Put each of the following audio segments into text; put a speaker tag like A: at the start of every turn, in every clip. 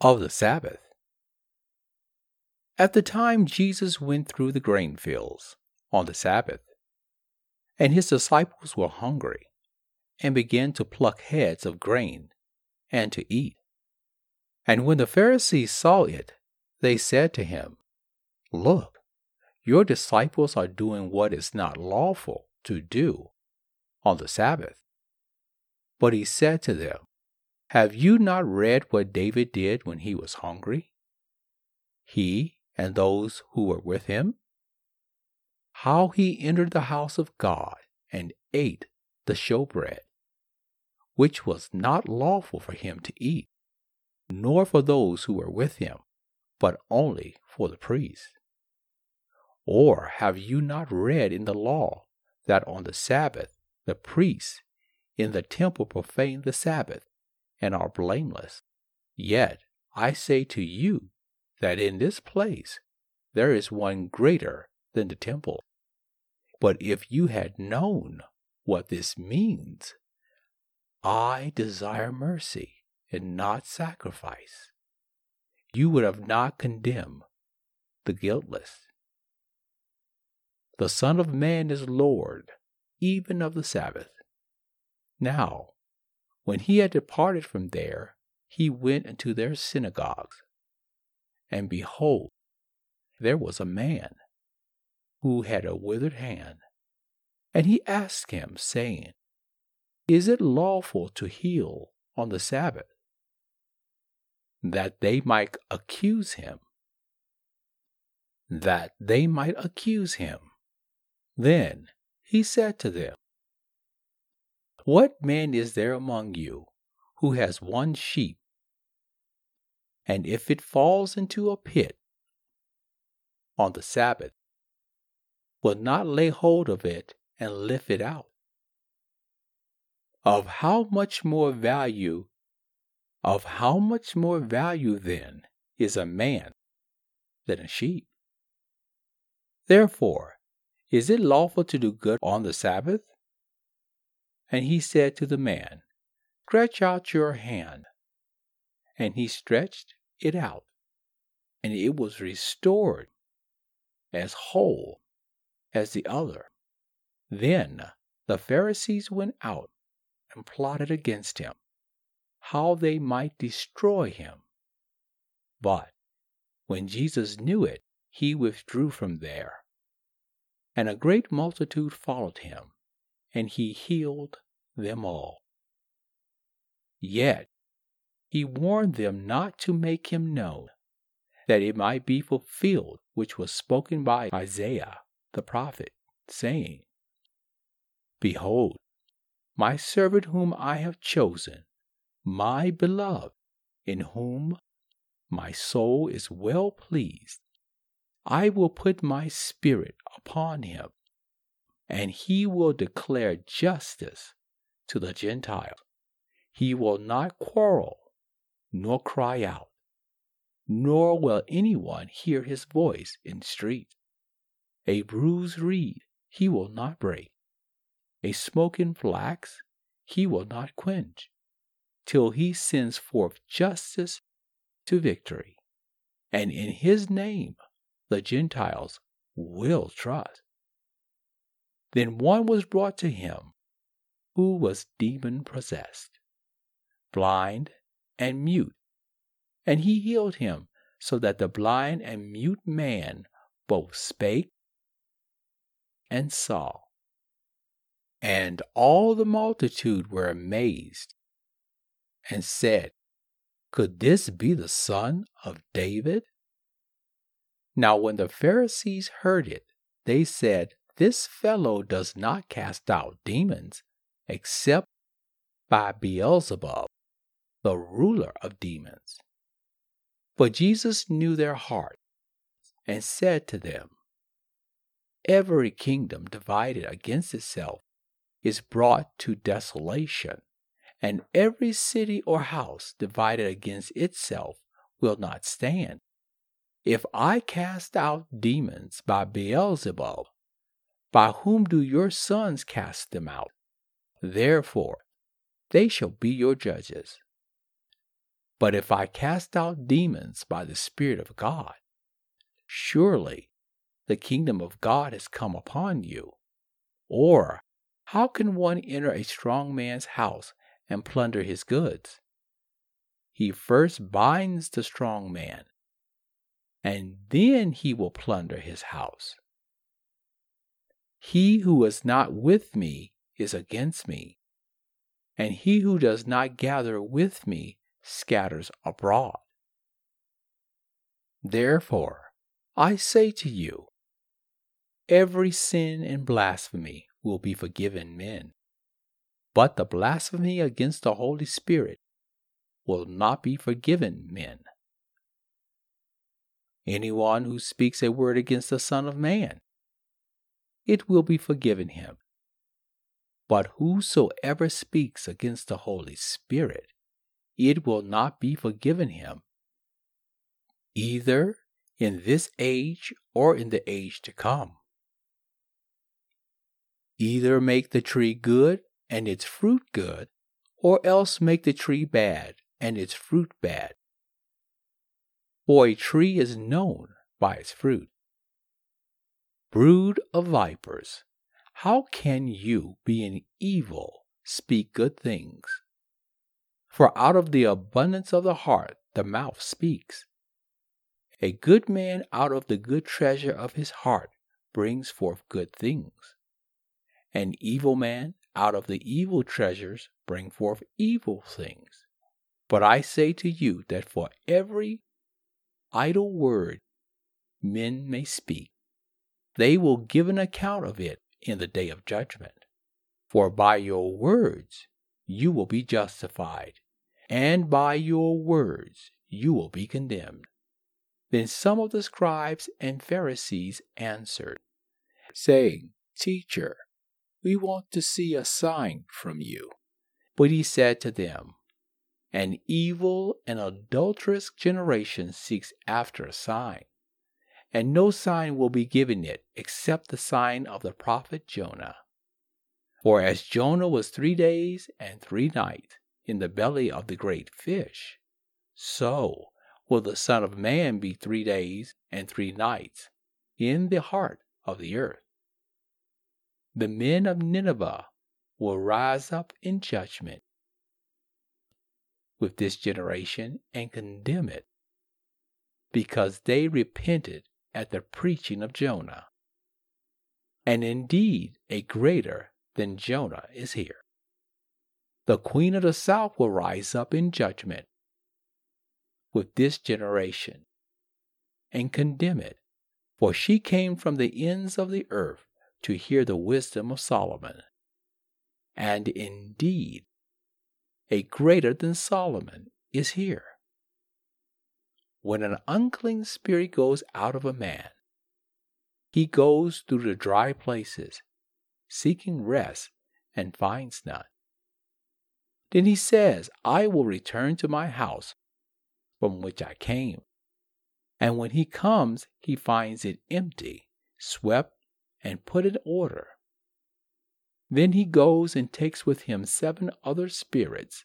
A: Of the Sabbath. At the time Jesus went through the grain fields on the Sabbath, and his disciples were hungry, and began to pluck heads of grain and to eat. And when the Pharisees saw it, they said to him, Look, your disciples are doing what is not lawful to do on the Sabbath. But he said to them, have you not read what David did when he was hungry? He and those who were with him? How he entered the house of God and ate the showbread, which was not lawful for him to eat, nor for those who were with him, but only for the priests. Or have you not read in the law that on the Sabbath the priests in the temple profaned the Sabbath? And are blameless. Yet I say to you that in this place there is one greater than the temple. But if you had known what this means, I desire mercy and not sacrifice, you would have not condemned the guiltless. The Son of Man is Lord even of the Sabbath. Now, when he had departed from there, he went into their synagogues. And behold, there was a man who had a withered hand. And he asked him, saying, Is it lawful to heal on the Sabbath? That they might accuse him. That they might accuse him. Then he said to them, what man is there among you who has one sheep, and if it falls into a pit on the Sabbath, will not lay hold of it and lift it out? Of how much more value, of how much more value then is a man than a sheep? Therefore, is it lawful to do good on the Sabbath? And he said to the man, Stretch out your hand. And he stretched it out, and it was restored as whole as the other. Then the Pharisees went out and plotted against him, how they might destroy him. But when Jesus knew it, he withdrew from there. And a great multitude followed him and he healed them all. Yet he warned them not to make him known, that it might be fulfilled which was spoken by Isaiah the prophet, saying, Behold, my servant whom I have chosen, my beloved, in whom my soul is well pleased. I will put my spirit upon him, and he will declare justice to the Gentiles. He will not quarrel, nor cry out, nor will anyone hear his voice in the street. A bruised reed he will not break, a smoking flax he will not quench, till he sends forth justice to victory. And in his name the Gentiles will trust. Then one was brought to him who was demon possessed, blind and mute, and he healed him, so that the blind and mute man both spake and saw. And all the multitude were amazed and said, Could this be the son of David? Now, when the Pharisees heard it, they said, This fellow does not cast out demons except by Beelzebub, the ruler of demons. But Jesus knew their hearts and said to them, Every kingdom divided against itself is brought to desolation, and every city or house divided against itself will not stand. If I cast out demons by Beelzebub, by whom do your sons cast them out? Therefore, they shall be your judges. But if I cast out demons by the Spirit of God, surely the kingdom of God has come upon you. Or, how can one enter a strong man's house and plunder his goods? He first binds the strong man, and then he will plunder his house. He who is not with me is against me, and he who does not gather with me scatters abroad. Therefore, I say to you, every sin and blasphemy will be forgiven men, but the blasphemy against the Holy Spirit will not be forgiven men. Anyone who speaks a word against the Son of Man, it will be forgiven him. But whosoever speaks against the Holy Spirit, it will not be forgiven him, either in this age or in the age to come. Either make the tree good and its fruit good, or else make the tree bad and its fruit bad. For a tree is known by its fruit. Brood of vipers, how can you, being evil, speak good things? For out of the abundance of the heart the mouth speaks. A good man out of the good treasure of his heart brings forth good things. An evil man out of the evil treasures bring forth evil things. But I say to you that for every idle word men may speak, they will give an account of it in the day of judgment. For by your words you will be justified, and by your words you will be condemned. Then some of the scribes and Pharisees answered, saying, Teacher, we want to see a sign from you. But he said to them, An evil and adulterous generation seeks after a sign, and no sign will be given it except the sign of the prophet Jonah. For as Jonah was three days and three nights in the belly of the great fish, so will the Son of Man be three days and three nights in the heart of the earth the men of Nineveh will rise up in judgment with this generation and condemn it, because they repented at the preaching of Jonah. And indeed, a greater than Jonah is here. The queen of the south will rise up in judgment with this generation and condemn it, for she came from the ends of the earth to hear the wisdom of Solomon. And indeed, a greater than Solomon is here. When an unclean spirit goes out of a man, he goes through the dry places, seeking rest, and finds none. Then he says, I will return to my house from which I came. And when he comes, he finds it empty, swept and put in order. Then he goes and takes with him seven other spirits,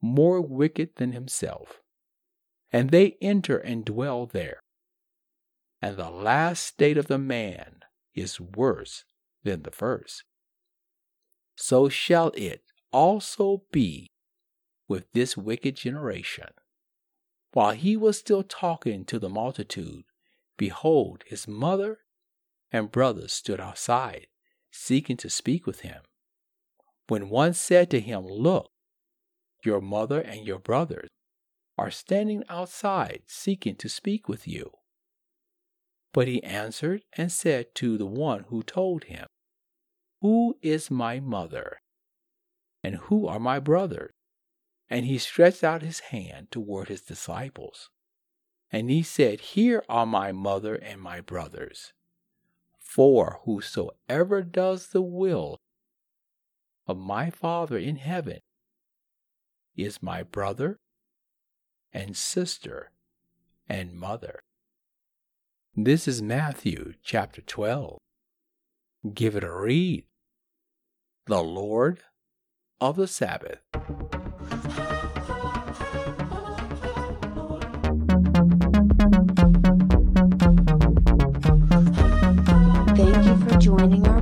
A: more wicked than himself, and they enter and dwell there. And the last state of the man is worse than the first. So shall it also be with this wicked generation. While he was still talking to the multitude, behold, his mother and brothers stood outside, seeking to speak with him. When one said to him, Look, your mother and your brothers are standing outside, seeking to speak with you. But he answered and said to the one who told him, Who is my mother? And who are my brothers? And he stretched out his hand toward his disciples. And he said, Here are my mother and my brothers. For whosoever does the will of my Father in heaven is my brother and sister and mother. This is Matthew chapter 12. Give it a read. The Lord of the Sabbath.
B: Thank you for joining our